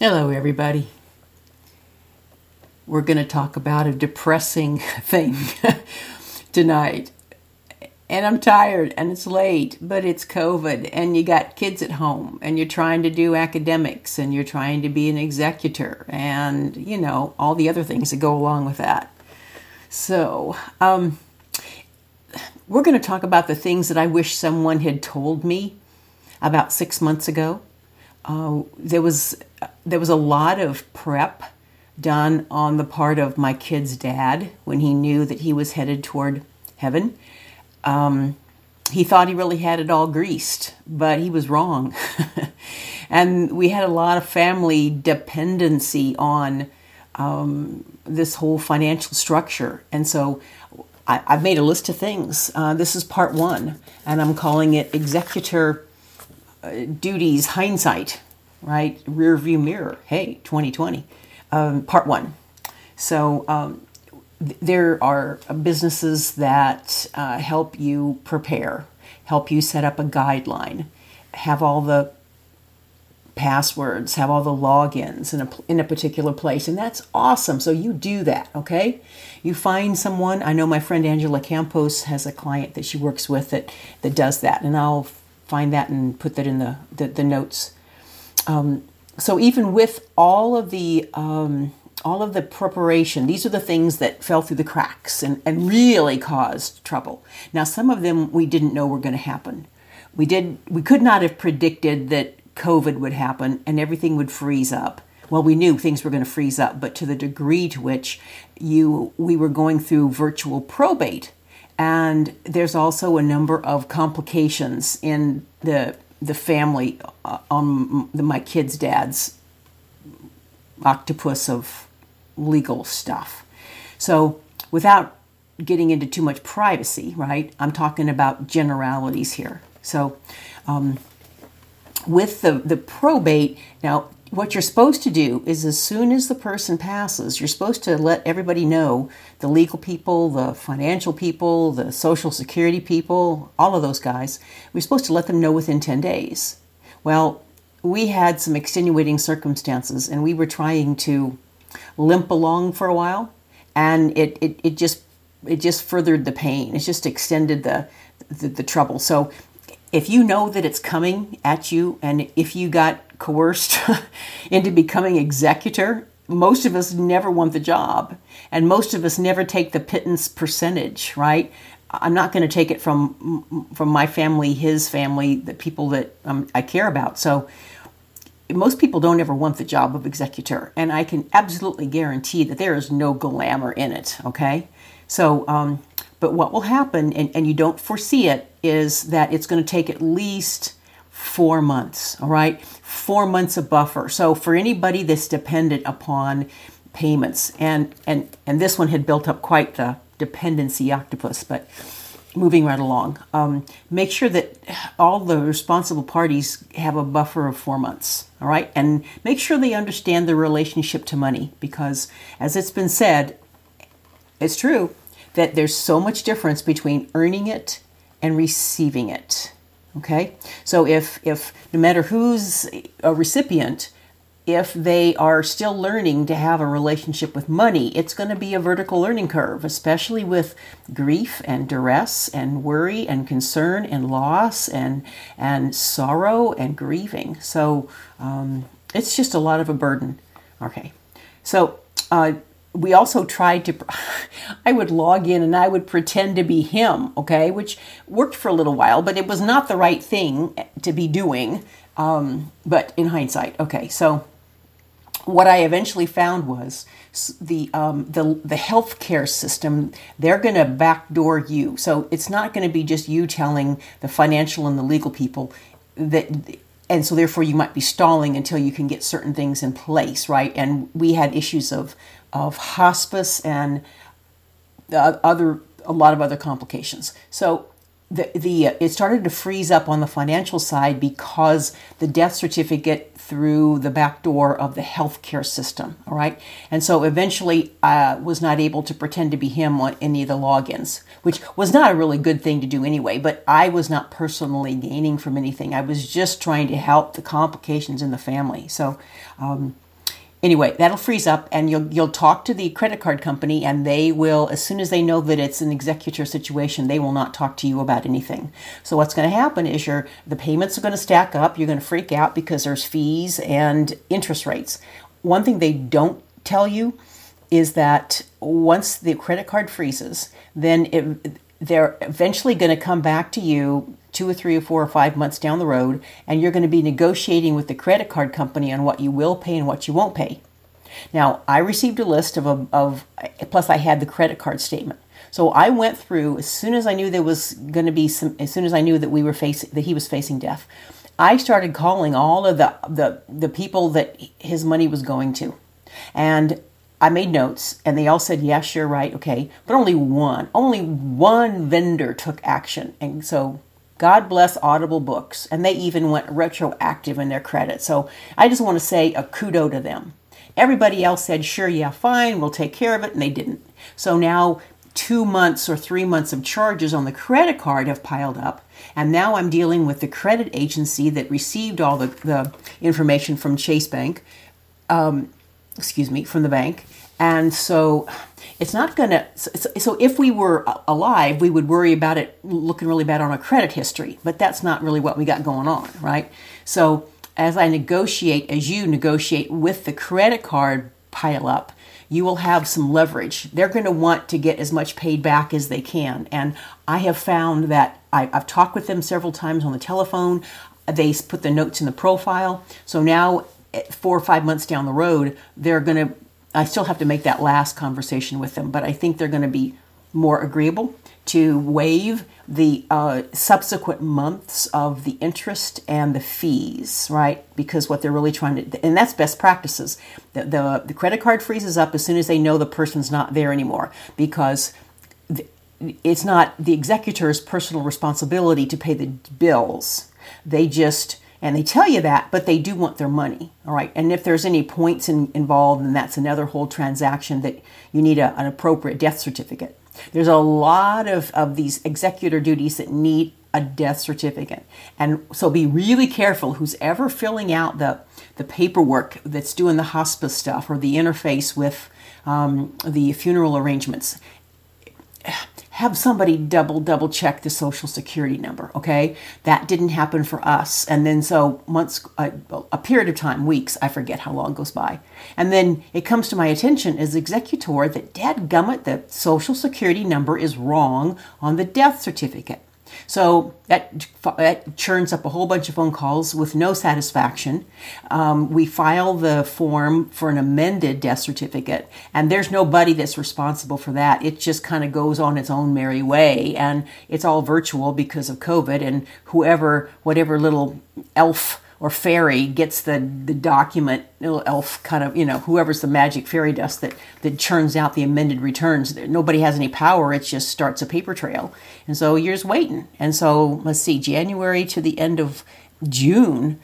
Hello, everybody. We're going to talk about a depressing thing tonight. And I'm tired and it's late, but it's COVID and you got kids at home and you're trying to do academics and you're trying to be an executor and, you know, all the other things that go along with that. So, um, we're going to talk about the things that I wish someone had told me about six months ago. Uh, there was there was a lot of prep done on the part of my kid's dad when he knew that he was headed toward heaven. Um, he thought he really had it all greased, but he was wrong. and we had a lot of family dependency on um, this whole financial structure. And so I, have made a list of things. Uh, this is part one, and I'm calling it Executor uh, Duties Hindsight, right? Rear view mirror. Hey, 2020 um, part one. So um, th- there are businesses that uh, help you prepare, help you set up a guideline, have all the passwords, have all the logins in a, in a particular place. And that's awesome. So you do that, okay? You find someone. I know my friend Angela Campos has a client that she works with that, that does that. And I'll find that and put that in the, the, the notes. Um, so even with all of the um, all of the preparation, these are the things that fell through the cracks and, and really caused trouble. Now, some of them we didn't know were going to happen. We did we could not have predicted that COVID would happen and everything would freeze up. Well, we knew things were going to freeze up, but to the degree to which you we were going through virtual probate, and there's also a number of complications in the the family uh, on the, my kid's dad's octopus of legal stuff. So, without getting into too much privacy, right? I'm talking about generalities here. So, um, with the, the probate, now what you're supposed to do is as soon as the person passes, you're supposed to let everybody know the legal people, the financial people, the social security people, all of those guys. We're supposed to let them know within 10 days. Well, we had some extenuating circumstances and we were trying to limp along for a while and it, it, it just it just furthered the pain. It just extended the, the, the trouble. So if you know that it's coming at you and if you got coerced into becoming executor, most of us never want the job and most of us never take the pittance percentage, right? I'm not going to take it from from my family, his family, the people that um, I care about. So most people don't ever want the job of executor, and I can absolutely guarantee that there is no glamour in it. Okay, so um, but what will happen, and, and you don't foresee it, is that it's going to take at least four months, all right? Four months of buffer. So for anybody that's dependent upon payments, and and and this one had built up quite the dependency octopus, but moving right along, um, make sure that all the responsible parties have a buffer of four months, all right? And make sure they understand the relationship to money, because as it's been said, it's true that there's so much difference between earning it and receiving it. Okay? So if if no matter who's a recipient, if they are still learning to have a relationship with money, it's going to be a vertical learning curve, especially with grief and duress and worry and concern and loss and and sorrow and grieving. So um, it's just a lot of a burden. Okay, so uh, we also tried to i would log in and i would pretend to be him okay which worked for a little while but it was not the right thing to be doing um, but in hindsight okay. So what i eventually found was the um, the the healthcare system they're going to backdoor you. So it's not going to be just you telling the financial and the legal people that and so therefore you might be stalling until you can get certain things in place right? And we had issues of of hospice and other a lot of other complications. So the the uh, it started to freeze up on the financial side because the death certificate through the back door of the healthcare system. All right, and so eventually I uh, was not able to pretend to be him on any of the logins, which was not a really good thing to do anyway. But I was not personally gaining from anything. I was just trying to help the complications in the family. So. Um, anyway, that'll freeze up, and you'll you'll talk to the credit card company, and they will, as soon as they know that it's an executor situation, they will not talk to you about anything. So what's going to happen is your the payments are going to stack up. You're going to freak out because there's fees and interest rates. One thing they don't tell you is that once the credit card freezes, then it, they're eventually going to come back to you two or three or four or five months down the road, and you're going to be negotiating with the credit card company on what you will pay and what you won't pay. Now, I received a list of, a, of plus I had the credit card statement. So I went through as soon as I knew there was going to be some, as soon as I knew that we were facing that he was facing death. I started calling all of the the the people that his money was going to, and I made notes and they all said, yes, you're right, okay. But only one, only one vendor took action. And so God bless Audible Books. And they even went retroactive in their credit. So I just want to say a kudo to them. Everybody else said, sure, yeah, fine, we'll take care of it. And they didn't. So now two months or three months of charges on the credit card have piled up. And now I'm dealing with the credit agency that received all the, the information from Chase Bank. Um, excuse me, from the bank. And so it's not going to. So, if we were uh, alive, we would worry about it looking really bad on our credit history. But that's not really what we got going on, right? So as I negotiate, as you negotiate with the credit card pile up, you will have some leverage. They're going to want to get as much paid back as they can. And I have found that I, have talked with them several times on the telephone. They put the notes in the profile. So now eh, four or five months down the road, they're going to, I still have to make that last conversation with them, but I think they're going to be more agreeable to waive the uh, subsequent months of the interest and the fees, right? Because what they're really trying to, and that's best practices. The, the, the credit card freezes up as soon as they know the person's not there anymore because it's not the executor's personal responsibility to pay the bills. They just, and they tell you that, but they do want their money. All right. And if there's any points in, involved, then that's another whole transaction that you need a, an appropriate death certificate. There's a lot of, of these executor duties that need a death certificate. And so be really careful who's ever filling out the, the paperwork that's doing the hospice stuff or the interface with um, the funeral arrangements have somebody double double check the social security number okay? That didn't happen for us. And then so months uh, a, a, period of time weeks i forget how long goes by. And then it comes to my attention as executor that dad gummit the social security number is wrong on the death certificate so that, that churns up a whole bunch of phone calls with no satisfaction. Um, we file the form for an amended death certificate, and there's nobody that's responsible for that. It just kind of goes on its own merry way, and it's all virtual because of COVID. And whoever, whatever little elf or fairy gets the, the document, little elf kind of, you know, whoever's the magic fairy dust that, that churns out the amended returns. Nobody has any power. It just starts a paper trail. And so you're just waiting. And so let's see, January to the end of June,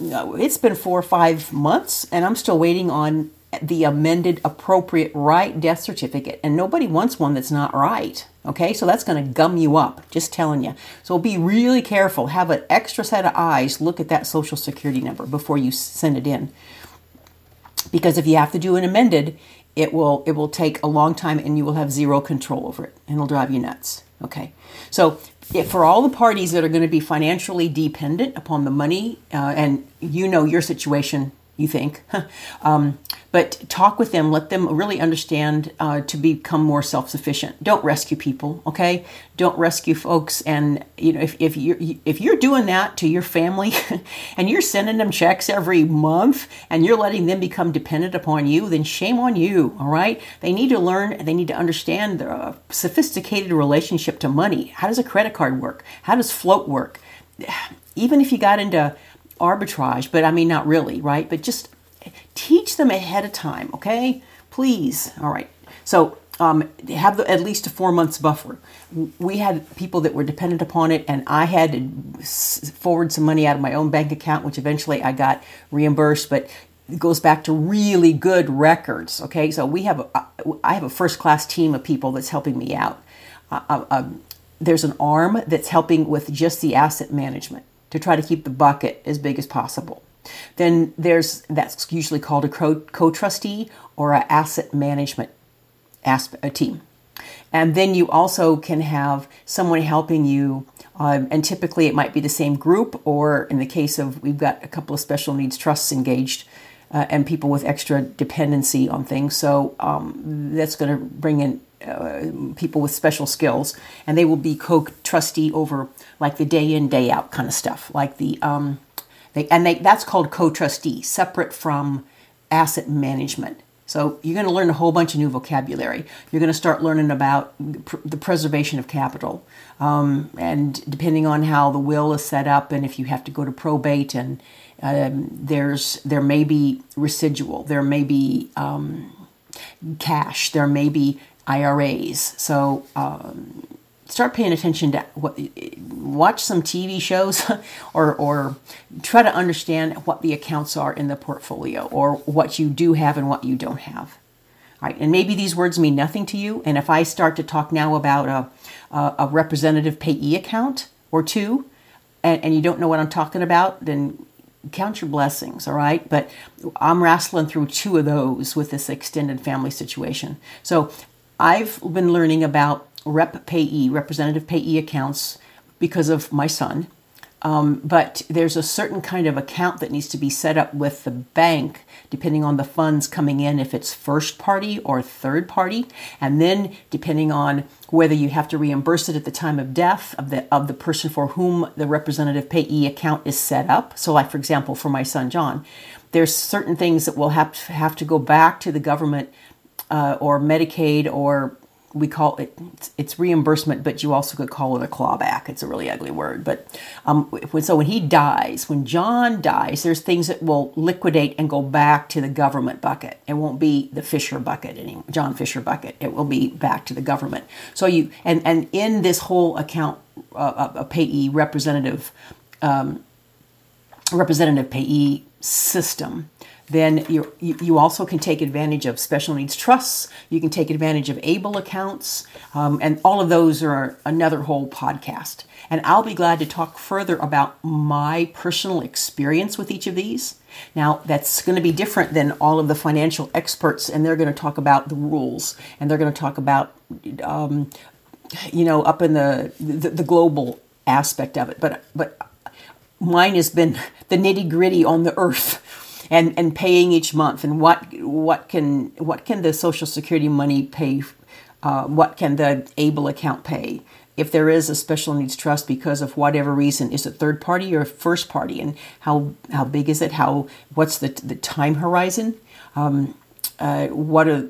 uh, it's been four or five months, and I'm still waiting on the amended appropriate right death certificate. And nobody wants one that's not right. Okay, so that's going to gum you up, just telling you. So be really careful. Have an extra set of eyes look at that social security number before you send it in. Because if you have to do an amended, it will it will take a long time and you will have zero control over it and it'll drive you nuts. Okay, so for all the parties that are going to be financially dependent upon the money, uh, and you know your situation you think. um, but talk with them, let them really understand uh, to become more self sufficient. Don't rescue people, okay? Don't rescue folks. And you know, if, if you're if you're doing that to your family, and you're sending them checks every month, and you're letting them become dependent upon you, then shame on you. All right? They need to learn. They need to understand the sophisticated relationship to money. How does a credit card work? How does float work? Even if you got into arbitrage, but I mean, not really, right? But just teach them ahead of time, okay? Please. All right. So um, have the, at least a four months buffer. We had people that were dependent upon it, and I had to forward some money out of my own bank account, which eventually I got reimbursed. But it goes back to really good records. Okay, so we have a, I have a first class team of people that's helping me out. Uh, uh, um, there's an arm that's helping with just the asset management to try to keep the bucket as big as possible. Then there's that's usually called a co trustee or an asset management team. And then you also can have someone helping you, um, and typically it might be the same group, or in the case of we've got a couple of special needs trusts engaged. Uh, and people with extra dependency on things. So um, that's going to bring in uh, people with special skills, and they will be co-trustee over like the day in day out kind of stuff, like the um, they and they that's called co-trustee, separate from asset management. So you're going to learn a whole bunch of new vocabulary. You're going to start learning about the preservation of capital, um, and depending on how the will is set up, and if you have to go to probate, and um, there's there may be residual, there may be um, cash, there may be IRAs. So um, start paying attention to what watch some TV shows or or try to understand what the accounts are in the portfolio or what you do have and what you don't have. All right, and maybe these words mean nothing to you. And if I start to talk now about a, a, a representative payee account or two, and, and you don't know what I'm talking about, then count your blessings, all right? But I'm wrestling through two of those with this extended family situation. So I've been learning about rep payee, representative payee accounts because of my son. Um, but there's a certain kind of account that needs to be set up with the bank, depending on the funds coming in, if it's first party or third party, and then depending on whether you have to reimburse it at the time of death of the of the person for whom the representative payee account is set up. So, like for example, for my son John, there's certain things that will have to, have to go back to the government uh, or Medicaid or we call it it's reimbursement, but you also could call it a clawback. It's a really ugly word, but um, so when he dies, when John dies, there's things that will liquidate and go back to the government bucket. It won't be the Fisher bucket anymore, John Fisher bucket. It will be back to the government. So you and and in this whole account, uh, a payee representative, um, representative payee system then you you also can take advantage of special needs trusts. You can take advantage of ABLE accounts, um, and all of those are another whole podcast. And I'll be glad to talk further about my personal experience with each of these. Now, that's going to be different than all of the financial experts, and they're going to talk about the rules, and they're going to talk about, um, you know, up in the, the the global aspect of it. But but mine has been the nitty gritty on the earth and and paying each month and what what can what can the social security money pay uh, what can the able account pay? If there is a special needs trust because of whatever reason is it third party or first party? And how how big is it? How what's the the time horizon? Um, uh, what are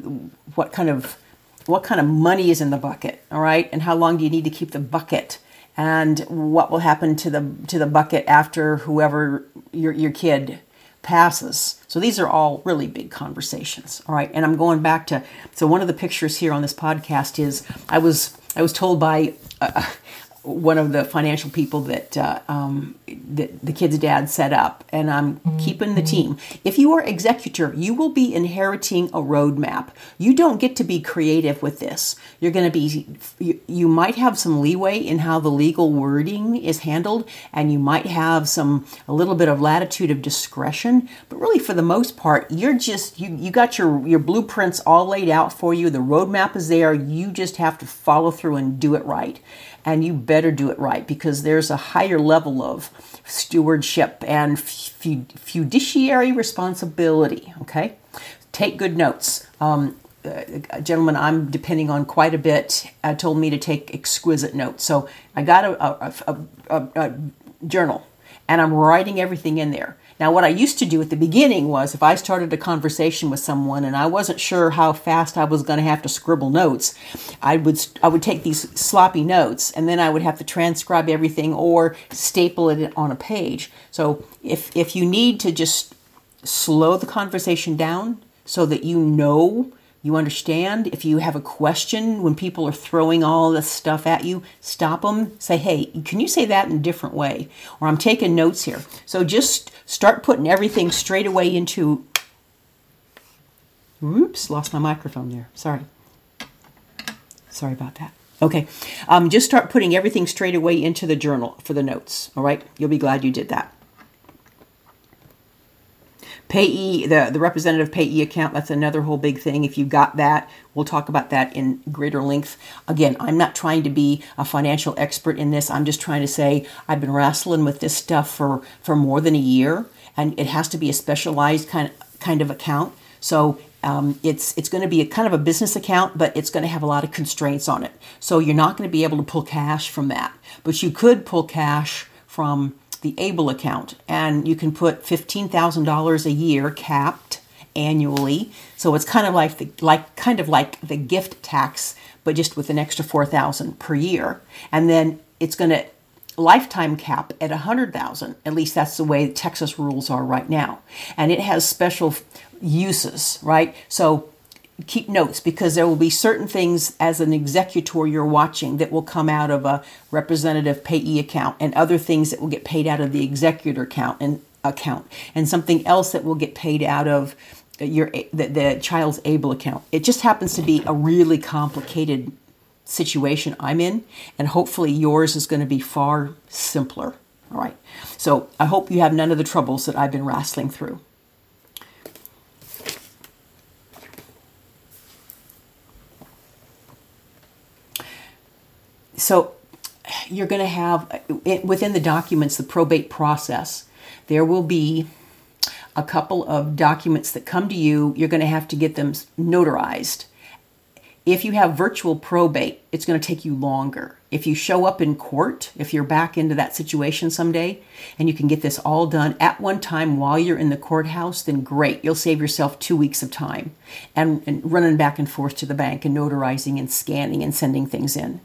what kind of what kind of money is in the bucket all right? And how long do you need to keep the bucket? And what will happen to the to the bucket after whoever your your kid passes. So these are all really big conversations. All right. And I'm going back to so one of the pictures here on this podcast is I was I was told by uh, one of the financial people that uh, um, that the kid's dad set up, and I'm keeping the team. If you are executor, you will be inheriting a roadmap. You don't get to be creative with this. You're going to be. You, you might have some leeway in how the legal wording is handled, and you might have some a little bit of latitude of discretion. But really, for the most part, you're just you you got your your blueprints all laid out for you. The roadmap is there. You just have to follow through and do it right and you better do it right because there's a higher level of stewardship and fiduciary responsibility. Okay, take good notes. Um, gentleman I'm depending on quite a bit uh, told me to take exquisite notes. So I got a, a, a, a journal and I'm writing everything in there. Now, what I used to do at the beginning was if I started a conversation with someone and I wasn't sure how fast I was going to have to scribble notes, I would I would take these sloppy notes and then I would have to transcribe everything or staple it on a page. So if if you need to just slow the conversation down so that you know you understand if you have a question when people are throwing all this stuff at you, stop them. Say, hey, can you say that in a different way? Or I'm taking notes here. So just start putting everything straight away into. Oops, lost my microphone there. Sorry. Sorry about that. Okay, um, just start putting everything straight away into the journal for the notes. All right, you'll be glad you did that. Payee, the, the representative payee account, that's another whole big thing. If you've got that, we'll talk about that in greater length. Again, I'm not trying to be a financial expert in this. I'm just trying to say I've been wrestling with this stuff for, for more than a year, and it has to be a specialized kind of, kind of account. So um, it's it's going to be a kind of a business account, but it's going to have a lot of constraints on it. So you're not going to be able to pull cash from that, but you could pull cash from the Able account, and you can put $15,000 a year capped annually. So it's kind of like the like kind of like the gift tax, but just with an extra 4,000 per year. And then it's going to lifetime cap at 100,000. At least that's the way Texas rules are right now. And it has special uses, right? So keep notes because there will be certain things as an executor you're watching that will come out of a representative payee account and other things that will get paid out of the executor account and account and something else that will get paid out of your the, the child's able account. It just happens to be a really complicated situation i'm in and hopefully yours is going to be far simpler. All right. So i hope you have none of the troubles that i've been wrestling through so you're going to have within the documents the probate process there will be a couple of documents that come to you. You're going to have to get them notarized. If you have virtual probate it's going to take you longer. If you show up in court if you're back into that situation someday and you can get this all done at one time while you're in the courthouse then great. You'll save yourself two weeks of time and, and running back and forth to the bank and notarizing and scanning and sending things in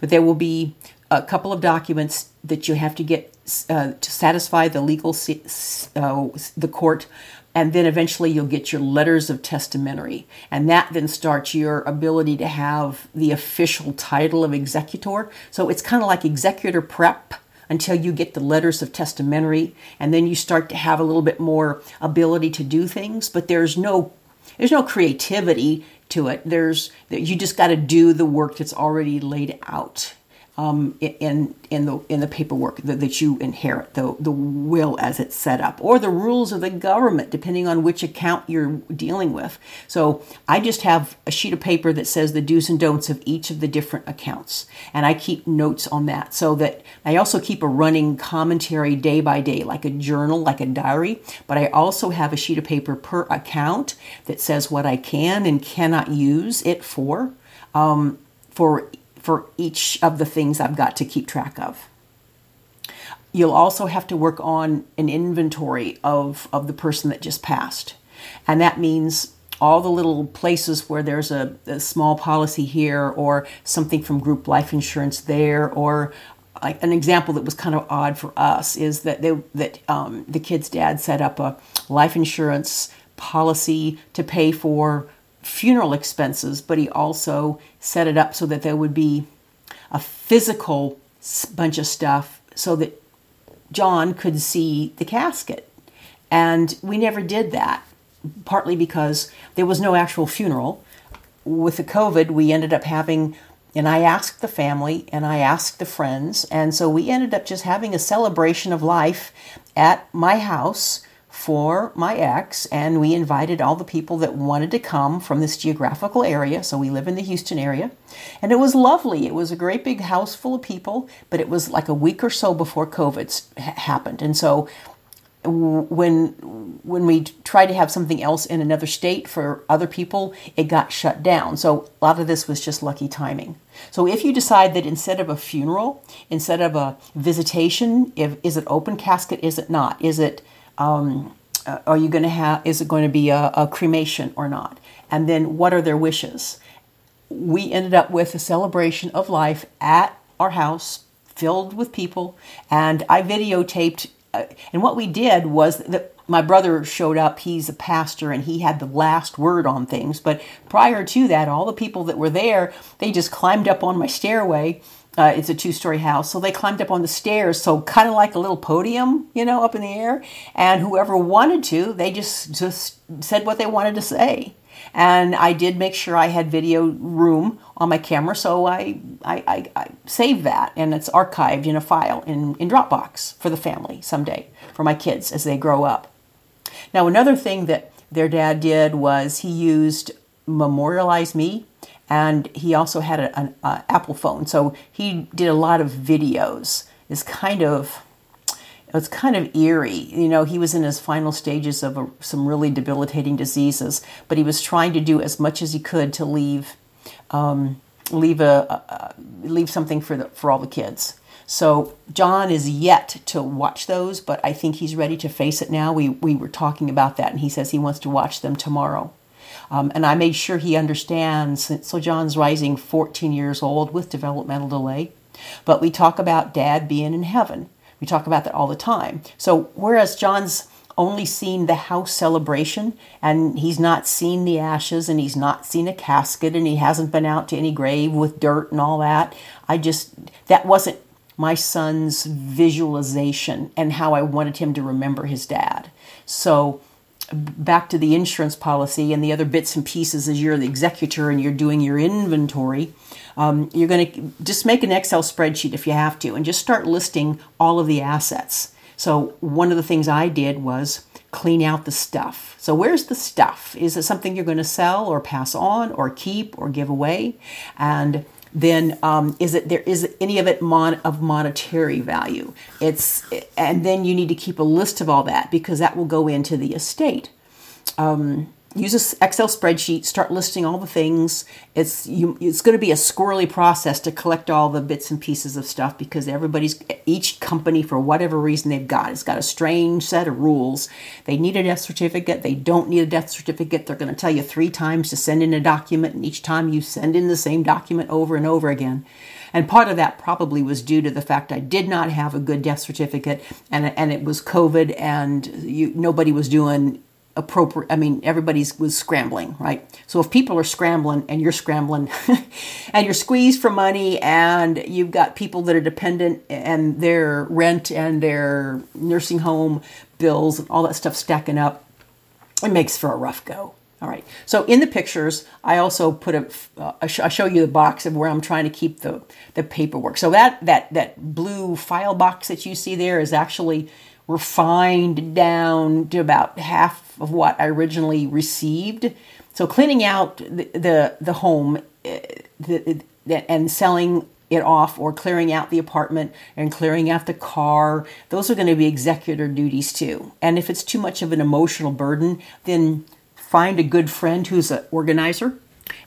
but there will be a couple of documents that you have to get uh, to satisfy the legal uh, the court and then eventually you'll get your letters of testamentary. And that then starts your ability to have the official title of executor. So it's kind of like executor prep until you get the letters of testamentary and then you start to have a little bit more ability to do things. But there's no there's no creativity to it. There's you just got to do the work that's already laid out um, in in the in the paperwork that, that you inherit, the the will as it's set up, or the rules of the government, depending on which account you're dealing with. So I just have a sheet of paper that says the do's and don'ts of each of the different accounts, and I keep notes on that. So that I also keep a running commentary day by day, like a journal, like a diary. But I also have a sheet of paper per account that says what I can and cannot use it for. Um, for for each of the things I've got to keep track of. You'll also have to work on an inventory of, of the person that just passed. And that means all the little places where there's a, a small policy here or something from group life insurance there or like an example that was kind of odd for us is that they, that um, the kid's dad set up a life insurance policy to pay for funeral expenses, but he also set it up so that there would be a physical bunch of stuff so that John could see the casket. And we never did that, partly because there was no actual funeral. With the COVID, we ended up having, and I asked the family and I asked the friends, and so we ended up just having a celebration of life at my house for my ex, and we invited all the people that wanted to come from this geographical area. So we live in the Houston area, and it was lovely. It was a great big house full of people, but it was like a week or so before COVID happened, and so when when we tried to have something else in another state for other people, it got shut down. So a lot of this was just lucky timing. So if you decide that instead of a funeral, instead of a visitation, if is it open casket, is it not? Is it um, uh, are you going to have is it going to be a, a, cremation or not? And then what are their wishes? We ended up with a celebration of life at our house filled with people and i videotaped uh, and what we did was that my brother showed up he's a pastor and he had the last word on things but prior to that all the people that were there they just climbed up on my stairway uh, it's a two story house. So they climbed up on the stairs, so kind of like a little podium, you know, up in the air. And whoever wanted to, they just, just said what they wanted to say. And I did make sure I had video room on my camera, so I, I, I, I saved that and it's archived in a file in, in Dropbox for the family someday, for my kids as they grow up. Now, another thing that their dad did was he used Memorialize Me, and he also had an Apple phone. So he did a lot of videos. It's kind of it's kind of eerie. You know, he was in his final stages of a, some really debilitating diseases, but he was trying to do as much as he could to leave um, leave a, a, leave something for the for all the kids. So John is yet to watch those, but I think he's ready to face it now. We we were talking about that, and he says he wants to watch them tomorrow. Um, and I made sure he understands. So John's rising 14 years old with developmental delay, but we talk about Dad being in heaven. We talk about that all the time. So whereas John's only seen the house celebration and he's not seen the ashes and he's not seen a casket and he hasn't been out to any grave with dirt and all that, I just, that wasn't my son's visualization and how I wanted him to remember his dad. So back to the insurance policy and the other bits and pieces as you're the executor and you're doing your inventory um, you're going to just make an excel spreadsheet if you have to and just start listing all of the assets. So one of the things i did was clean out the stuff. So where's the stuff? Is it something you're going to sell or pass on or keep or give away? And then um, is it there is any of it mon- of monetary value? It's and then you need to keep a list of all that because that will go into the estate. Um, use an Excel spreadsheet, start listing all the things. It's you, it's going to be a squirrely process to collect all the bits and pieces of stuff because everybody's each company for whatever reason they've got has got a strange set of rules. They need a death certificate. They don't need a death certificate. They're going to tell you three times to send in a document, and each time you send in the same document over and over again. And part of that probably was due to the fact I did not have a good death certificate, and and it was COVID, and you, nobody was doing appropriate i mean everybody's was scrambling right? So if people are scrambling and you're scrambling and you're squeezed for money and you've got people that are dependent and their rent and their nursing home bills and all that stuff stacking up it makes for a rough go. All right. So in the pictures i also put a uh, I show you the box of where i'm trying to keep the the paperwork. So that that that blue file box that you see there is actually refined down to about half of what I originally received. So cleaning out the the, the home eh, the, the, and selling it off or clearing out the apartment and clearing out the car those are going to be executor duties too. And if it's too much of an emotional burden then find a good friend who's an organizer.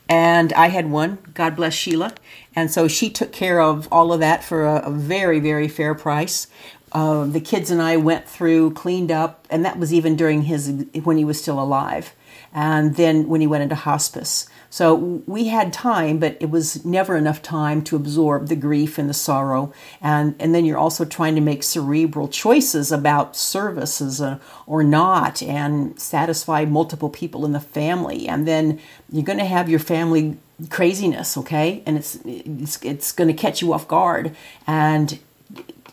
And i had one god bless sheila. And so she took care of all of that for a, a very very fair price uh, the kids and I went through, cleaned up, and that was even during his when he was still alive, and then when he went into hospice. So we had time, but it was never enough time to absorb the grief and the sorrow, and and then you're also trying to make cerebral choices about services uh, or not, and satisfy multiple people in the family, and then you're going to have your family craziness, okay, and it's it's it's going to catch you off guard, and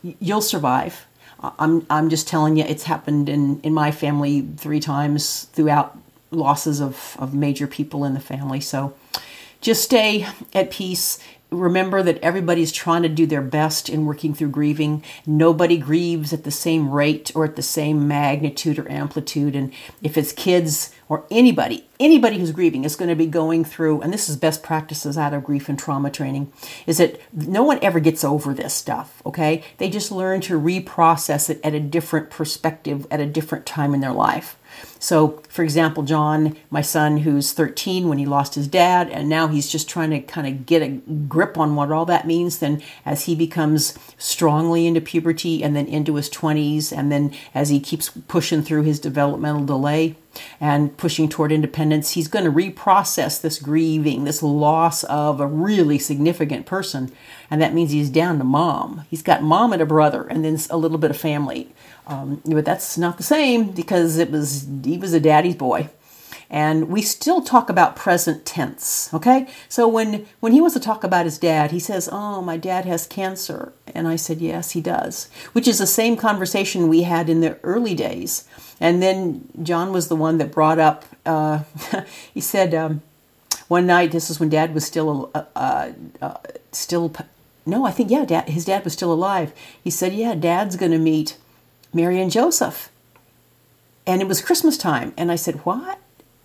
you'll survive. I'm I'm just telling you, it's happened in in my family three times throughout losses of of major people in the family. So just stay at peace remember that everybody's trying to do their best in working through grieving. Nobody grieves at the same rate or at the same magnitude or amplitude. And if it's kids or anybody, anybody who's grieving is going to be going through, and this is best practices out of grief and trauma training, is that no one ever gets over this stuff, okay? They just learn to reprocess it at a different perspective at a different time in their life. So, for example, John, my son, who's 13 when he lost his dad, and now he's just trying to kind of get a grip on what all that means. Then, as he becomes strongly into puberty and then into his 20s, and then as he keeps pushing through his developmental delay and pushing toward independence, he's going to reprocess this grieving, this loss of a really significant person. And that means he's down to mom. He's got mom and a brother, and then a little bit of family. Um, but that's not the same because it was he was a daddy's boy. And we still talk about present tense, okay? So when when he wants to talk about his dad, he says, "Oh, my dad has cancer," and I said, "Yes, he does," which is the same conversation we had in the early days. And then John was the one that brought up. Uh, he said um, one night, this is when Dad was still uh, uh, uh still. No, I think yeah, dad, his dad was still alive. He said, "Yeah, Dad's going to meet." Mary and Joseph. and it was Christmas time, and I said, "What?"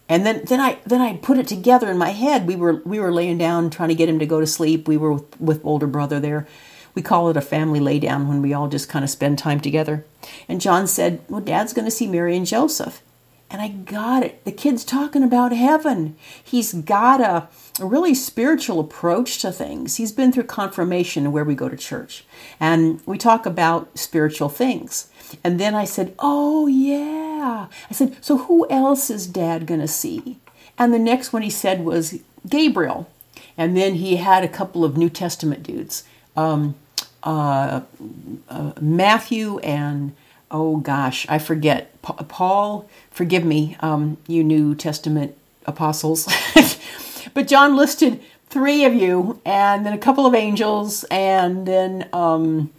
And then, then I then I put it together in my head. We were we were laying down trying to get him to go to sleep. We were with, with older brother there. We call it a family lay down when we all just kind of spend time together. And John said, "Well, Dad's going to see Mary and Joseph." And I got it. The kid's talking about heaven. He's got a, a, really spiritual approach to things. He's been through confirmation where we go to church. And we talk about spiritual things. And then I said, Oh, yeah. I said, So who else is dad going to see? And the next one he said was Gabriel. And then he had a couple of New Testament dudes um, uh, uh, Matthew and oh gosh, I forget. Paul, forgive me, um, you New Testament apostles. but John listed three of you, and then a couple of angels, and then um,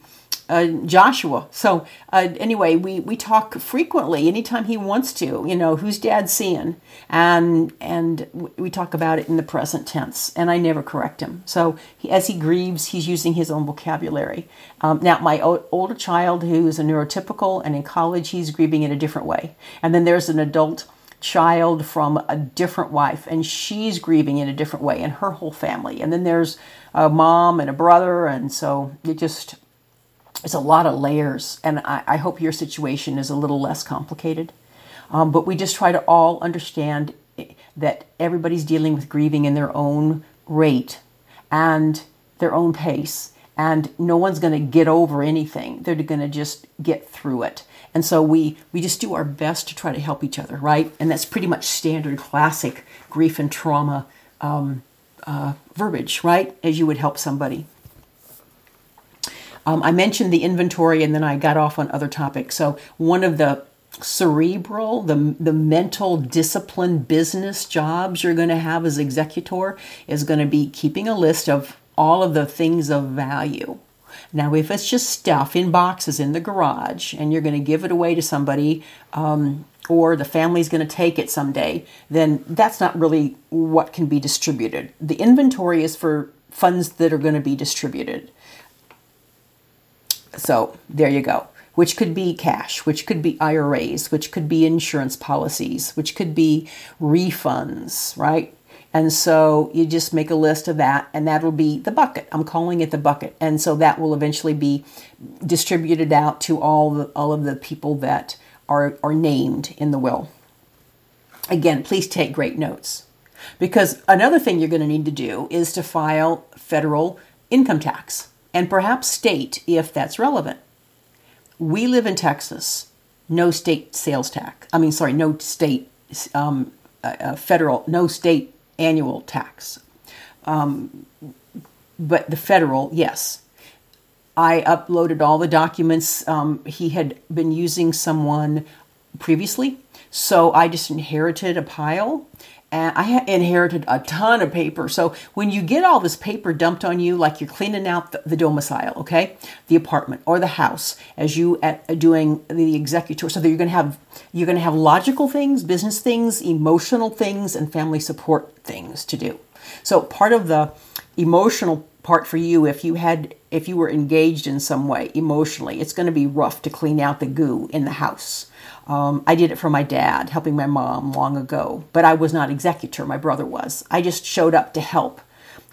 uh, Joshua. So uh, anyway, we, we talk frequently anytime he wants to. You know, who's dad seeing, and and we talk about it in the present tense. And I never correct him. So he, as he grieves, he's using his own vocabulary. Um, now, my o- older child, who is a neurotypical and in college, he's grieving in a different way. And then there's an adult child from a different wife and she's grieving in a different way and her whole family and then there's a mom and a brother and so it just it's a lot of layers, and I, I hope your situation is a little less complicated. Um, but we just try to all understand that everybody's dealing with grieving in their own rate and their own pace, and no one's going to get over anything. They're going to just get through it. And so we we just do our best to try to help each other, right? And that's pretty much standard, classic grief and trauma um, uh, verbiage, right? As you would help somebody. Um, I mentioned the inventory and then I got off on other topics. So, one of the cerebral, the, the mental discipline business jobs you're going to have as executor is going to be keeping a list of all of the things of value. Now, if it's just stuff in boxes in the garage and you're going to give it away to somebody, um, or the family's going to take it someday, then that's not really what can be distributed. The inventory is for funds that are going to be distributed. So there you go. Which could be cash, which could be IRAs, which could be insurance policies, which could be refunds, right? And so you just make a list of that, and that'll be the bucket. I'm calling it the bucket. And so that will eventually be distributed out to all, the, all of the people that are, are named in the will. Again, please take great notes. Because another thing you're going to need to do is to file federal income tax and perhaps state if that's relevant. We live in Texas, no state sales tax. I mean, sorry, no state um, uh, uh, federal, no state annual tax. Um, but the federal, yes. I uploaded all the documents. Um, he had been using someone previously, so I just inherited a pile and I inherited a ton of paper. So when you get all this paper dumped on you, like you're cleaning out the, the domicile, okay, the apartment or the house, as you at doing the executor, so that you're going to have you're going to have logical things, business things, emotional things, and family support things to do. So part of the emotional part for you, if you had if you were engaged in some way emotionally, it's going to be rough to clean out the goo in the house um, I did it for my dad, helping my mom long ago, but I was not executor. My brother was. I just showed up to help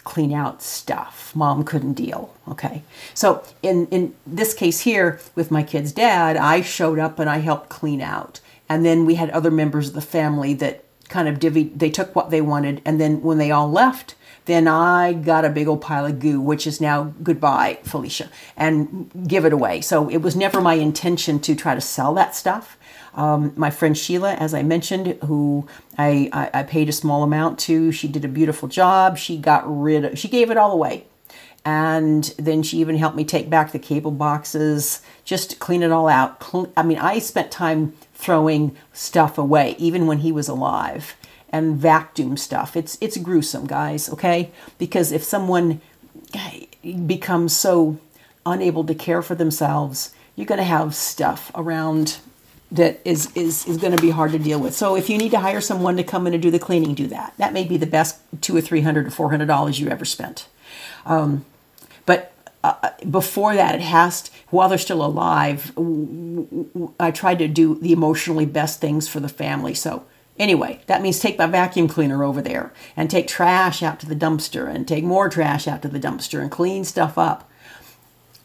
clean out stuff. Mom couldn't deal. Okay. So in, in this case here with my kid's dad, I showed up and I helped clean out. And then we had other members of the family that kind of divvied, they took what they wanted. And then when they all left, then I got a big old pile of goo, which is now goodbye, Felicia, and give it away. So it was never my intention to try to sell that stuff. Um, my friend Sheila, as I mentioned, who I, I, I paid a small amount to, she did a beautiful job. She got rid of, she gave it all away. And then she even helped me take back the cable boxes, just clean it all out. I mean, I spent time throwing stuff away, even when he was alive, and vacuum stuff. It's it's gruesome, guys. Okay, because if someone becomes so unable to care for themselves, you're going to have stuff around that is is is going to be hard to deal with. So if you need to hire someone to come in and do the cleaning, do that. That may be the best two or three hundred or four hundred dollars you ever spent. Um, but uh, before that, it has to, while they're still alive. I tried to do the emotionally best things for the family. So anyway, that means take my vacuum cleaner over there and take trash out to the dumpster and take more trash out to the dumpster and clean stuff up.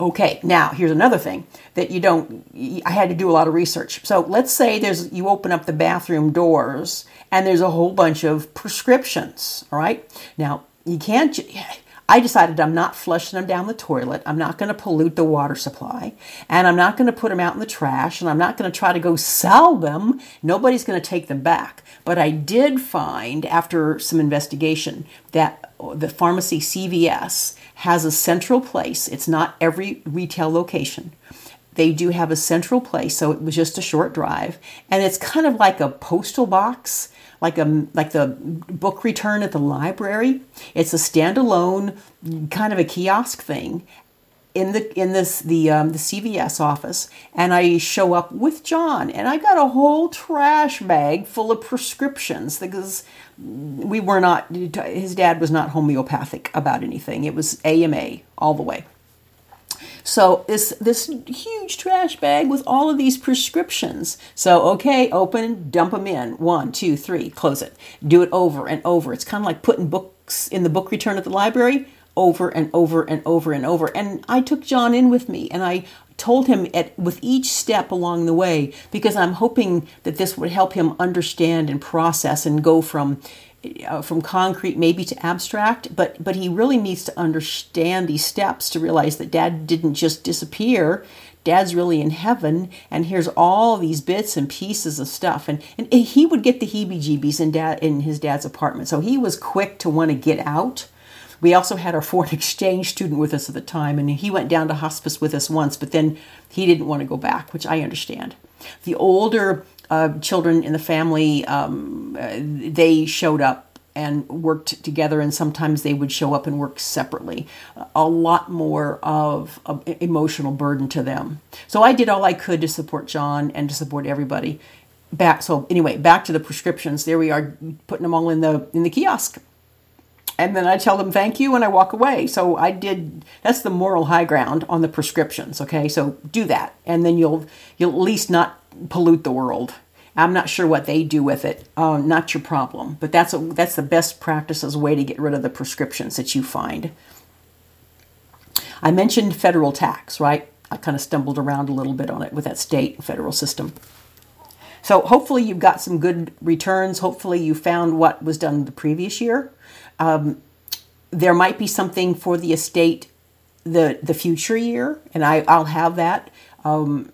Okay, now here's another thing that you don't. I had to do a lot of research. So let's say there's you open up the bathroom doors and there's a whole bunch of prescriptions. All right, now you can't. I decided I'm not flushing them down the toilet. I'm not going to pollute the water supply. And I'm not going to put them out in the trash. And I'm not going to try to go sell them. Nobody's going to take them back. But I did find, after some investigation, that the pharmacy CVS has a central place. It's not every retail location. They do have a central place, so it was just a short drive. And it's kind of like a postal box like a like the book return at the library. It's a standalone kind of a kiosk thing in the in this the um, the CVS office, and I show up with John, and I got a whole trash bag full of prescriptions because we were not his dad was not homeopathic about anything. It was AMA all the way. So this this huge trash bag with all of these prescriptions. So okay, open, dump them in. One, two, three, close it. Do it over and over. It's kind of like putting books in the book return at the library over and over and over and over. And I took John in with me and I told him at with each step along the way because I'm hoping that this would help him understand and process and go from uh, from concrete maybe to abstract but but he really needs to understand these steps to realize that dad didn't just disappear. Dad's really in heaven and here's all these bits and pieces of stuff. And, and he would get the heebie jeebies in dad in his dad's apartment. So he was quick to want to get out. We also had our foreign exchange student with us at the time and he went down to hospice with us once but then he didn't want to go back which i understand. The older uh, children in the family, um, they showed up and worked together, and sometimes they would show up and work separately. A lot more of, of emotional burden to them. So I did all I could to support John and to support everybody. Back so anyway, back to the prescriptions. There we are, putting them all in the in the kiosk and then I tell them thank you and I walk away. So I did that's the moral high ground on the prescriptions, okay? So do that and then you'll you'll at least not pollute the world. I'm not sure what they do with it. Uh, not your problem, but that's a, that's the best practices way to get rid of the prescriptions that you find. I mentioned federal tax, right? I kind of stumbled around a little bit on it with that state and federal system. So hopefully you've got some good returns. Hopefully you found what was done the previous year. Um, there might be something for the estate the the future year, and I I'll have that. Um,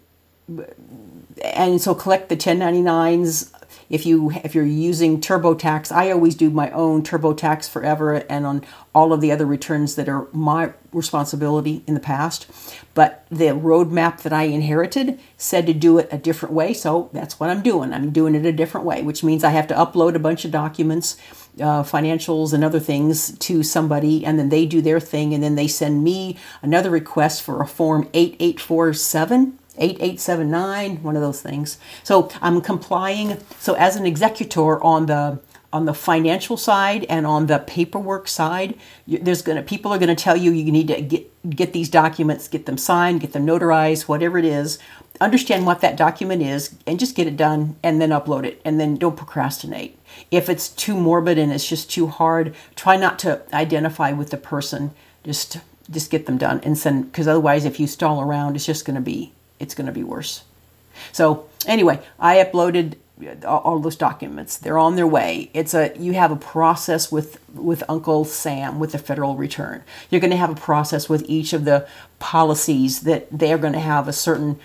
and so collect the 1099s if you if you're using TurboTax, I always do my own TurboTax forever and on all of the other returns that are my responsibility in the past. But the roadmap that I inherited said to do it a different way, so that's what I'm doing. I'm doing it a different way, which means I have to upload a bunch of documents, uh, financials and other things to somebody, and then they do their thing, and then they send me another request for a form 8847 8879 one of those things. So i'm complying so as an executor on the on the financial side and on the paperwork side there's to people are to tell you you need to get get these documents get them signed get them notarized whatever it is. Understand what that document is and just get it done and then upload it and then don't procrastinate. If it's too morbid and it's just too hard try not to identify with the person. Just just get them done and send because otherwise if you stall around it's just going to be it's going to be worse. So anyway, I uploaded all those documents. They're on their way. It's a you have a process with with Uncle Sam with the federal return. You're going to have a process with each of the policies that they're going to have a certain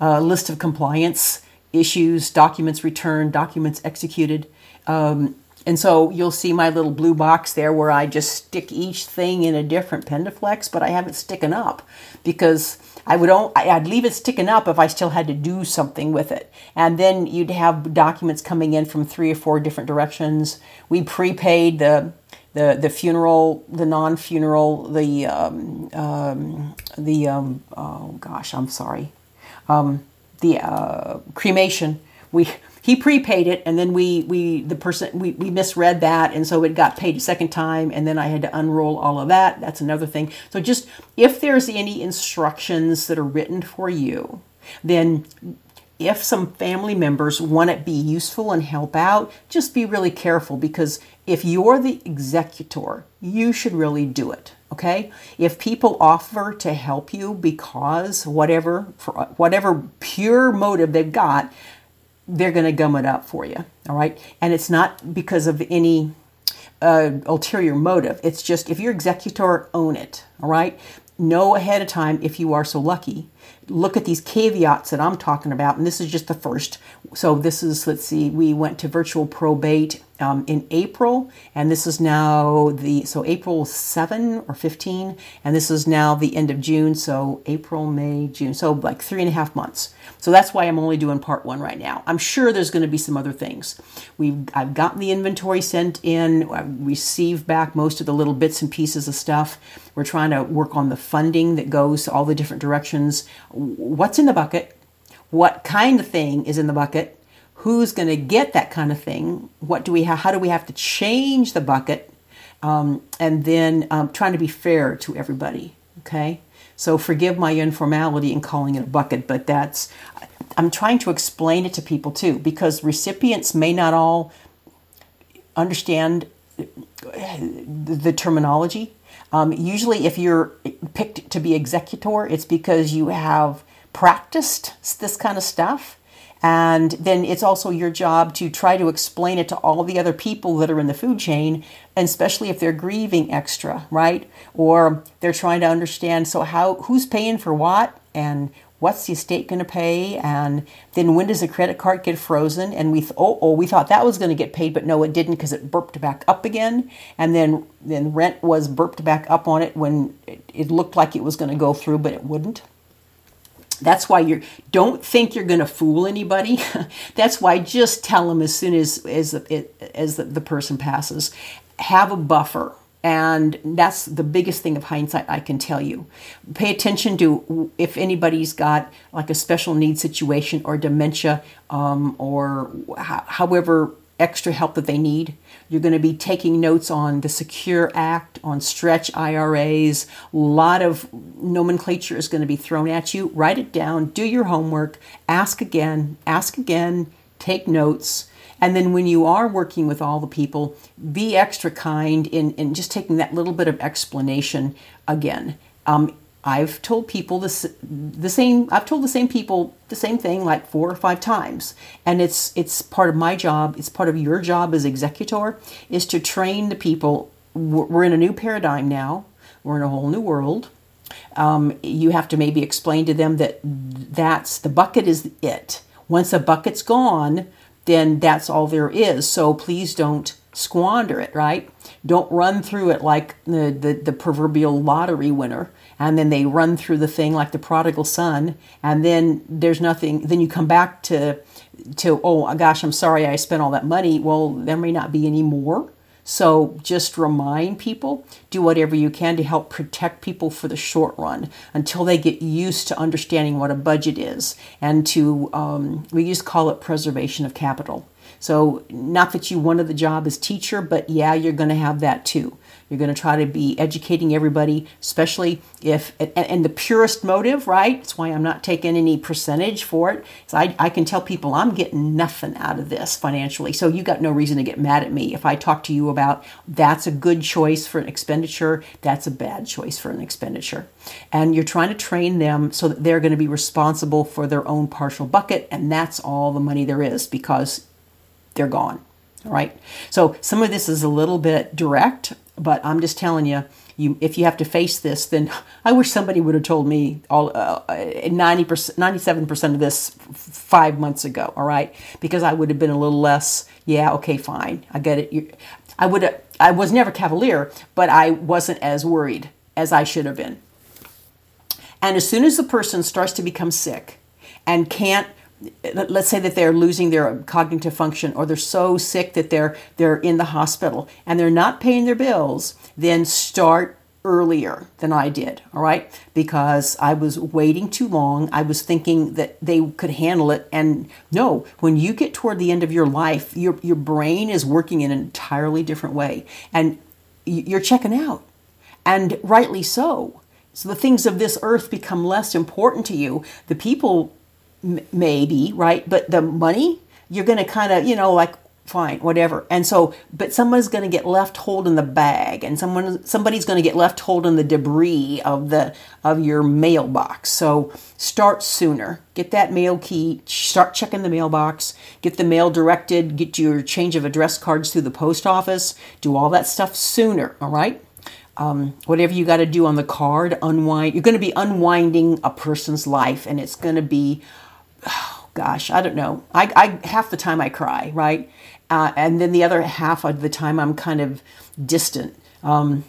uh, list of compliance issues, documents returned, documents executed. Um, and so you'll see my little blue box there where I just stick each thing in a different Pendaflex, but I have it sticking up because I would only, I'd leave it sticking up if I still had to do something with it. And then you'd have documents coming in from three or four different directions. We prepaid the the the funeral, the non-funeral, the um, um, the um, oh gosh, I'm sorry, um, the uh, cremation. We he prepaid it and then we we the person we, we misread that and so it got paid a second time and then i had to unroll all of that. That's another thing. So just if there's any instructions that are written for you then if some family members want to be useful and help out just be really careful because if you're the executor you should really do it okay? If people offer to help you because whatever for whatever pure motive they've got they're going to gum it up for you. All right. And it's not because of any uh, ulterior motive. It's just if you're executor, own it. All right. Know ahead of time if you are so lucky. Look at these caveats that I'm talking about. And this is just the first. So this is, let's see, we went to virtual probate um, in April, and this is now the so April 7 or 15, and this is now the end of June, so April, May, June, so like three and a half months. So that's why I'm only doing part one right now. I'm sure there's going to be some other things. We've I've gotten the inventory sent in. I've received back most of the little bits and pieces of stuff. We're trying to work on the funding that goes all the different directions. What's in the bucket? What kind of thing is in the bucket? who's going to get that kind of thing what do we how do we have to change the bucket um, and then um, trying to be fair to everybody okay so forgive my informality in calling it a bucket but that's i'm trying to explain it to people too because recipients may not all understand the terminology. Um, usually if you're picked to be executor it's because you have practiced this kind of stuff and then it's also your job to try to explain it to all the other people that are in the food chain, and especially if they're grieving extra, right? Or they're trying to understand so how who's paying for what and what's the estate going to pay? And then when does the credit card get frozen? And we th- oh, oh we thought that was going to get paid but no it didn't because it burped back up again. And then then rent was burped back up on it when it, it looked like it was going to go through but it wouldn't that's why you don't think you're going to fool anybody. That's why just tell them as soon as as the, as the, the person passes. Have a buffer, and that's the biggest thing of hindsight I can tell you. Pay attention to if anybody's got like a special need situation or dementia, um, or however extra help that they need. You're going to be taking notes on the Secure Act, on stretch IRAs. A lot of nomenclature is going to be thrown at you. Write it down, do your homework, ask again, ask again, take notes. And then when you are working with all the people, be extra kind in, in just taking that little bit of explanation again. Um, I've told people this the same I've told the same people the same thing like four or five times. And it's it's part of my job it's part of your job as executor is to train the people. We're in a new paradigm now. We're in a whole new world. Um, you have to maybe explain to them that that's the bucket is it. Once a bucket's gone then that's all there is. So please don't squander it right? Don't run through it like the, the, the proverbial lottery winner and then they run through the thing like the prodigal son and then there's nothing then you come back to to oh gosh i'm sorry i spent all that money. Well there may not be any more. So just remind people do whatever you can to help protect people for the short run until they get used to understanding what a budget is and to um, we just call it preservation of capital. So not that you wanted the job as teacher but yeah you're going to have that too you're going to try to be educating everybody, especially if, and, and, the purest motive, right? That's why I'm not taking any percentage for it. So I, I can tell people I'm getting nothing out of this financially. So you got no reason to get mad at me. If I talk to you about that's a good choice for an expenditure, that's a bad choice for an expenditure. And you're trying to train them so that they're going to be responsible for their own partial bucket. And that's all the money there is because they're gone. Right. So some of this is a little bit direct, but I'm just telling you, you if you have to face this, then I wish somebody would have told me all uh, 90 percent, 97 percent of this five months ago. All right, because I would have been a little less. Yeah, okay, fine, I get it. You, I would. I was never cavalier, but I wasn't as worried as I should have been. And as soon as the person starts to become sick and can't let's say that they're losing their cognitive function or they're so sick that they're they're in the hospital and they're not paying their bills then start earlier than I did, all right? Because I was waiting too long. I was thinking that they could handle it. And no, when you get toward the end of your life, your, your brain is working in an entirely different way. And you're checking out. And rightly so. So the things of this earth become less important to you. The people, m- maybe, right? But the money, you're going to kind of, you know, like, fine, whatever. And so, but someone's going to get left holding the bag, and someone somebody's going to get left holding the debris of the of your mailbox. So start sooner. Get that mail key. Start checking the mailbox. Get the mail directed. Get your change of address cards through the post office. Do all that stuff sooner. All right. Um, whatever you got to do on the card, unwind. You're going to be unwinding a person's life, and it's going to be. Oh, gosh, I don't know. I, I half the time I cry, right? Uh, and then the other half of the time I'm kind of distant. Um,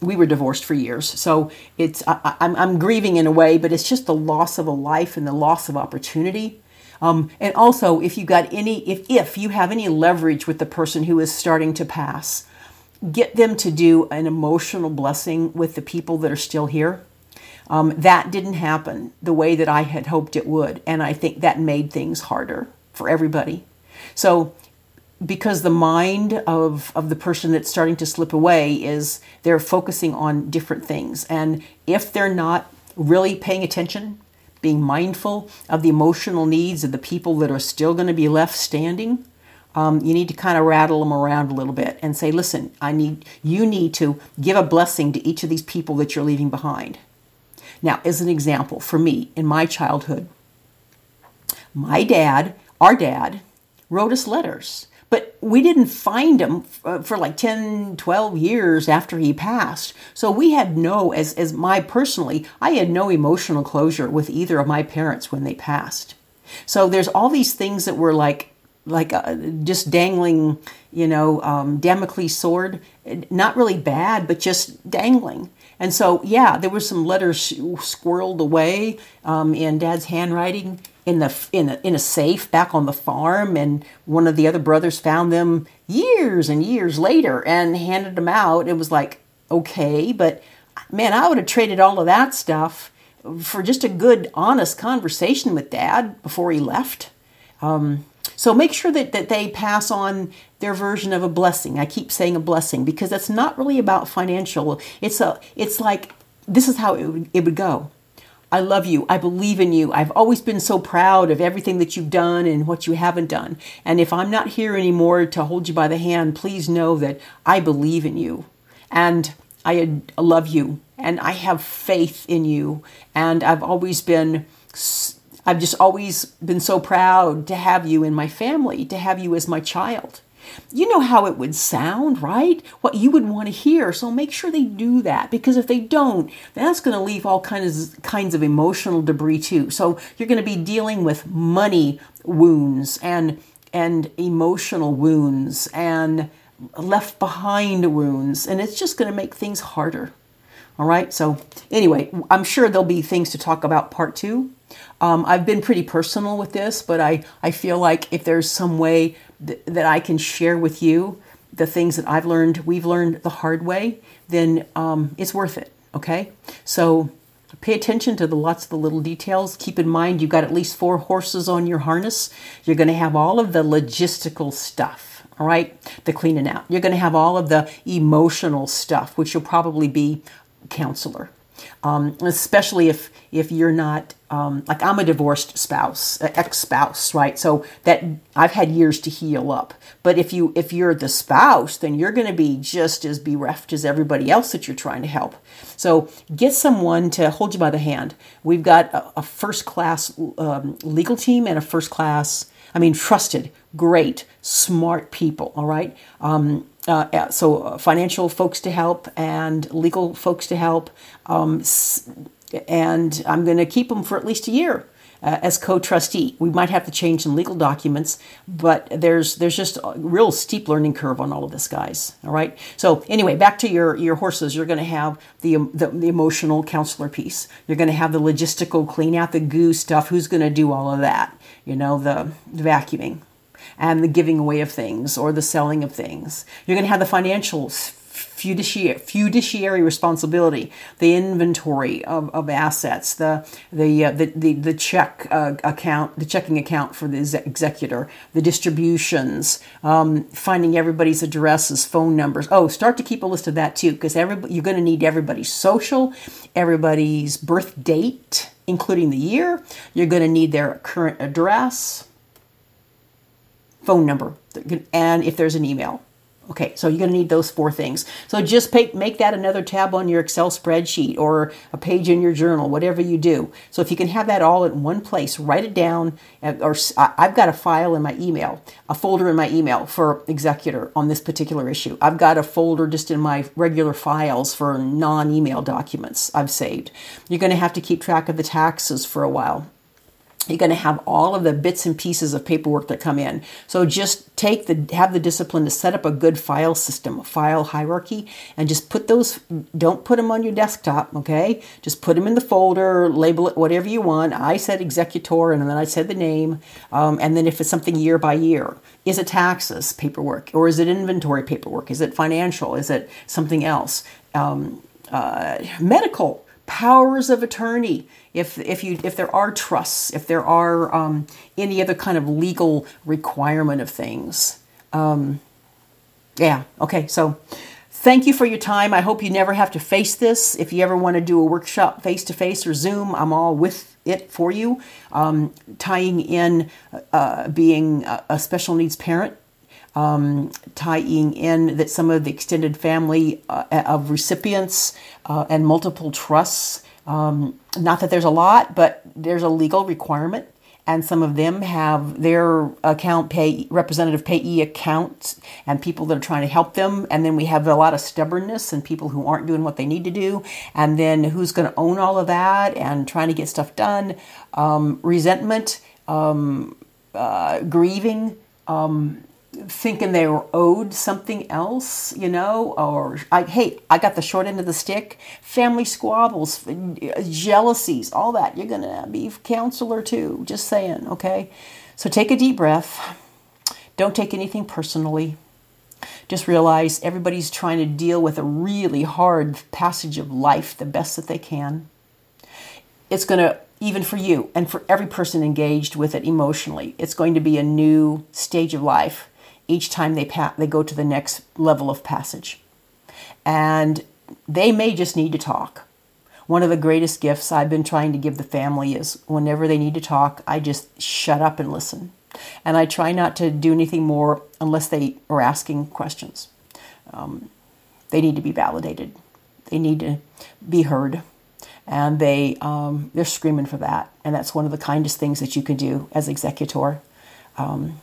we were divorced for years, so it's I, I'm, I'm grieving in a way, but it's just the loss of a life and the loss of opportunity. Um, and also, if you got any, if if you have any leverage with the person who is starting to pass, get them to do an emotional blessing with the people that are still here. Um, that didn't happen the way that I had hoped it would, and I think that made things harder for everybody. So because the mind of, of the person that's starting to slip away is they're focusing on different things. And if they're not really paying attention, being mindful of the emotional needs of the people that are still going to be left standing, um, you need to kind of rattle them around a little bit and say, listen, I need you need to give a blessing to each of these people that you're leaving behind. Now, as an example, for me in my childhood, my dad, our dad, wrote us letters but we didn't find him uh, for like 10, 12 years after he passed. So we had no, as, as my personally, I had no emotional closure with either of my parents when they passed. So there's all these things that were like, like uh, just dangling, you know, um, Damocles sword. Not really bad, but just dangling. And so, yeah, there were some letters squirreled away um, in Dad's handwriting in the in a, in a safe back on the farm, and one of the other brothers found them years and years later and handed them out. It was like okay, but man, I would have traded all of that stuff for just a good, honest conversation with Dad before he left. Um, so make sure that, that they pass on their version of a blessing. I keep saying a blessing because that's not really about financial. It's a it's like this is how it would, it would go. I love you. I believe in you. I've always been so proud of everything that you've done and what you haven't done. And if I'm not here anymore to hold you by the hand, please know that I believe in you and I love you and I have faith in you. And I've always been, I've just always been so proud to have you in my family, to have you as my child you know how it would sound, right? What you would want to hear. So make sure they do that because if they don't, that's going to leave all kinds of, kinds of emotional debris too. So you're going to be dealing with money wounds and and emotional wounds and left behind wounds and it's just going to make things harder. All right. So anyway, I'm sure there'll be things to talk about part 2. Um, I've been pretty personal with this, but I, I feel like if there's some way th- that I can share with you the things that I've learned, we've learned the hard way, then um, it's worth it. Okay? So pay attention to the lots of the little details. Keep in mind you've got at least four horses on your harness. You're going to have all of the logistical stuff. All right, the cleaning out. You're going to have all of the emotional stuff, which will probably be counselor um, especially if if you're not um, like I'm a divorced spouse, ex spouse, right? So that I've had years to heal up. But if you if you're the spouse, then you're going to be just as bereft as everybody else that you're trying to help. So get someone to hold you by the hand. We've got a, a first class um, legal team and a first class, I mean, trusted, great, smart people. All right. Um, uh, so uh, financial folks to help and legal folks to help. Um, and I'm going to keep them for at least a year. Uh, as co-trustee. We might have to change some legal documents, but there's there's just a real steep learning curve on all of this, guys. All right. So anyway, back to your your horses. You're going to have the, the, the emotional counselor piece. You're going to have the logistical clean out the goo stuff. Who's going to do all of that? You know, the, the vacuuming and the giving away of things or the selling of things. You're going to have the financial fiduciary, fiduciary responsibility, the inventory of, of assets, the the, uh, the the the check uh, account, the checking account for the executor, the distributions, um, finding everybody's addresses, phone numbers. Oh, start to keep a list of that too, because you're going to need everybody's social, everybody's birth date, including the year. You're going to need their current address, phone number, and if there's an email. Okay, so you're going to need those four things. So just make, make that another tab on your Excel spreadsheet or a page in your journal, whatever you do. So if you can have that all in one place, write it down. Uh, or I've got a file in my email, a folder in my email for Executor on this particular issue. I've got a folder just in my regular files for non-email documents I've saved. You're going to have to keep track of the taxes for a while you're going to have all of the bits and pieces of paperwork that come in. So just take the have the discipline to set up a good file system, a file hierarchy, and just put those. Don't put them on your desktop, okay? Just put them in the folder, label it whatever you want. I said executor, and then I said the name, um, and then if it's something year by year, is it taxes paperwork, or is it inventory paperwork? Is it financial? Is it something else? Um, uh, medical powers of attorney if if you if there are trusts if there are um, any other kind of legal requirement of things um, yeah okay so thank you for your time i hope you never have to face this if you ever want to do a workshop face to face or zoom i'm all with it for you um, tying in uh, being a, special needs parent um, tying in that some of the extended family uh, of recipients uh, and multiple trusts. Um, not that there's a lot, but there's a legal requirement, and some of them have their account pay representative payee accounts and people that are trying to help them. And then we have a lot of stubbornness and people who aren't doing what they need to do. And then who's going to own all of that and trying to get stuff done? Um, resentment, um, uh, grieving. Um, thinking they were owed something else, you know, or I, hey, I got the short end of the stick. Family squabbles, jealousies, all that. You're to be counselor too. Just saying, okay? So take a deep breath. Don't take anything personally. Just realize everybody's trying to deal with a really hard passage of life the best that they can. It's to even for you and for every person engaged with it emotionally, it's going to be a new stage of life each time they pa- they go to the next level of passage. And they may just need to talk. One of the greatest gifts I've been trying to give the family is whenever they need to talk, I just shut up and listen. And I try not to do anything more unless they are asking questions. Um, they need to be validated. They need to be heard, and they um, they're screaming for that. And that's one of the kindest things that you can do as executor. Um,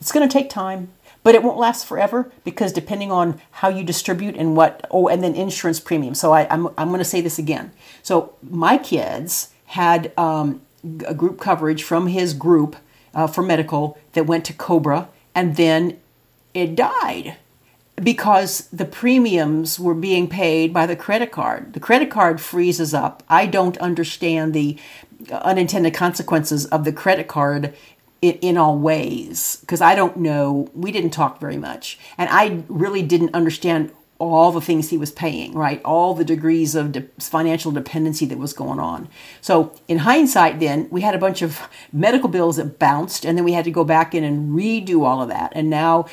it's going to take time, but it won't last forever because depending on how you distribute and what, oh, and then insurance premium. So I, I'm, I'm going to say this again. So my kids had um, a group coverage from his group uh, for medical that went to Cobra, and then it died because the premiums were being paid by the credit card. The credit card freezes up. I don't understand the unintended consequences of the credit card in, in all ways because I don't know. We didn't talk very much, and I really didn't understand all the things he was paying, right? All the degrees of de- financial dependency that was going on. So, in hindsight, then we had a bunch of medical bills that bounced, and then we had to go back in and redo all of that. And now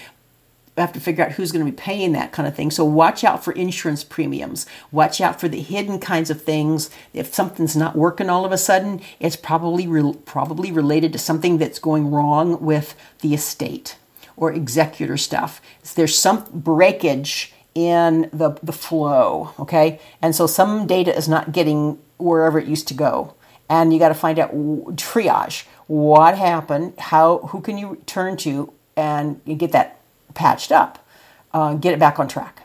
have to figure out who's going to be paying that kind of thing. So watch out for insurance premiums. Watch out for the hidden kinds of things. If something's not working all of a sudden, it's probably re- probably related to something that's going wrong with the estate or executor stuff. There's some breakage in the the flow, okay? And so some data is not getting wherever it used to go. And you got to find out triage. What happened? How who can you turn to and you get that patched up, uh, get it back on track.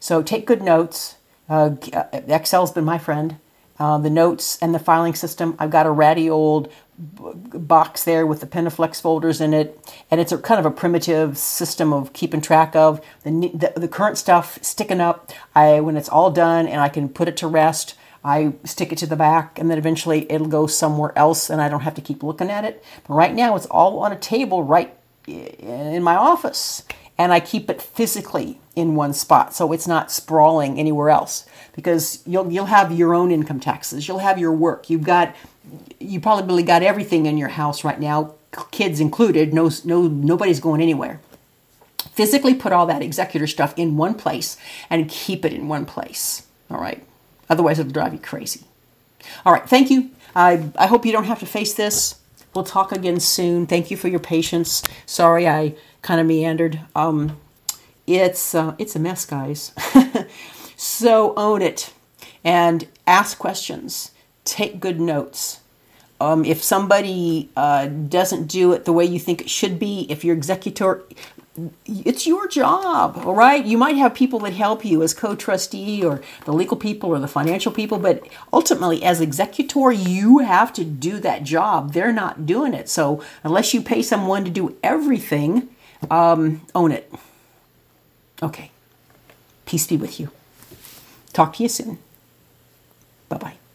So take good notes. Uh, Excel's been my friend. Uh, the notes and the filing system. I've got a ratty old box there with the Pendaflex folders in it, and it's a kind of a primitive system of keeping track of the, the, the current stuff sticking up. I when it's all done and I can put it to rest, I stick it to the back, and then eventually it'll go somewhere else, and I don't have to keep looking at it. But right now, it's all on a table right in my office, and I keep it physically in one spot so it's not sprawling anywhere else. Because you'll you'll have your own income taxes you'll have your work you've got you probably got everything in your house right now kids included no no nobody's going anywhere. Physically put all that executor stuff in one place and keep it in one place all right? Otherwise it'll drive you crazy. All right thank you. I i hope you don't have to face this we'll talk again soon thank you for your patience sorry i kind of meandered um it's uh, it's a mess, guys. so own it and ask questions. Take good notes. Um, if somebody uh, doesn't do it the way you think it should be, if your executor, it's your job, all right? You might have people that help you as co trustee or the legal people or the financial people, but ultimately, as executor, you have to do that job. They're not doing it. So, unless you pay someone to do everything, um, own it. Okay. Peace be with you. Talk to you soon. Bye bye.